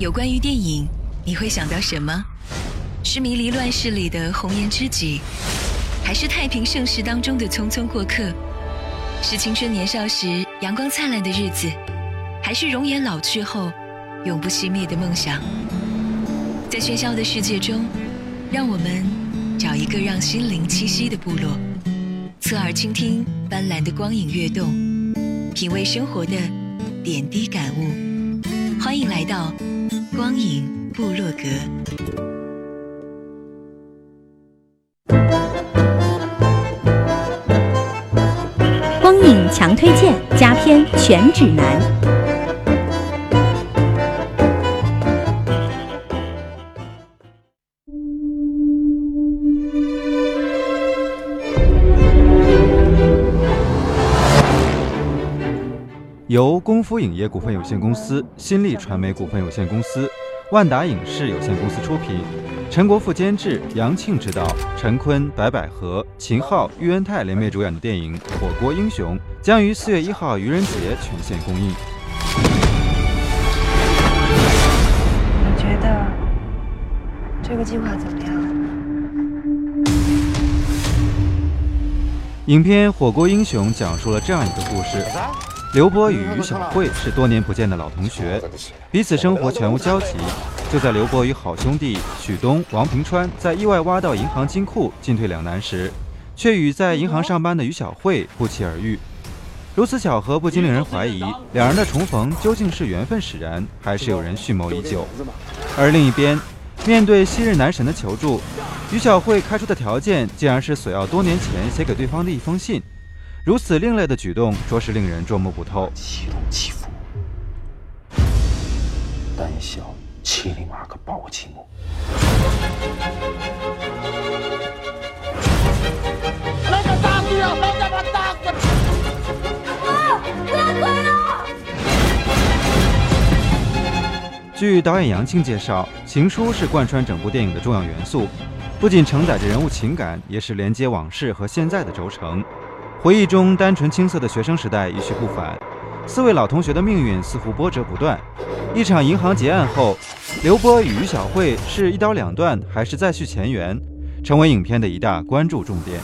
有关于电影，你会想到什么？是迷离乱世里的红颜知己，还是太平盛世当中的匆匆过客？是青春年少时阳光灿烂的日子，还是容颜老去后永不熄灭的梦想？在喧嚣的世界中，让我们找一个让心灵栖息的部落，侧耳倾听斑斓的光影跃动，品味生活的点滴感悟。欢迎来到。光影部落格，光影强推荐，佳片全指南。由功夫影业股份有限公司、新力传媒股份有限公司、万达影视有限公司出品，陈国富监制，杨庆执导，陈坤、白百合、秦昊、喻恩泰联袂主演的电影《火锅英雄》将于四月一号愚人节全线公映。你觉得这个计划怎么样？影片《火锅英雄》讲述了这样一个故事。刘波与于小慧是多年不见的老同学，彼此生活全无交集。就在刘波与好兄弟许东、王平川在意外挖到银行金库进退两难时，却与在银行上班的于小慧不期而遇。如此巧合不禁令人怀疑，两人的重逢究竟是缘分使然，还是有人蓄谋已久？而另一边，面对昔日男神的求助，于小慧开出的条件竟然是索要多年前写给对方的一封信。如此另类的举动，着实令人捉摸不透。启动祈福，胆小七里马可抱寂寞。来个大姑娘，来个大姑娘！啊！不要推了！据导演杨庆介绍，情书是贯穿整部电影的重要元素，不仅承载着人物情感，也是连接往事和现在的轴承。回忆中单纯青涩的学生时代一去不返，四位老同学的命运似乎波折不断。一场银行劫案后，刘波与于小慧是一刀两断，还是再续前缘，成为影片的一大关注重点。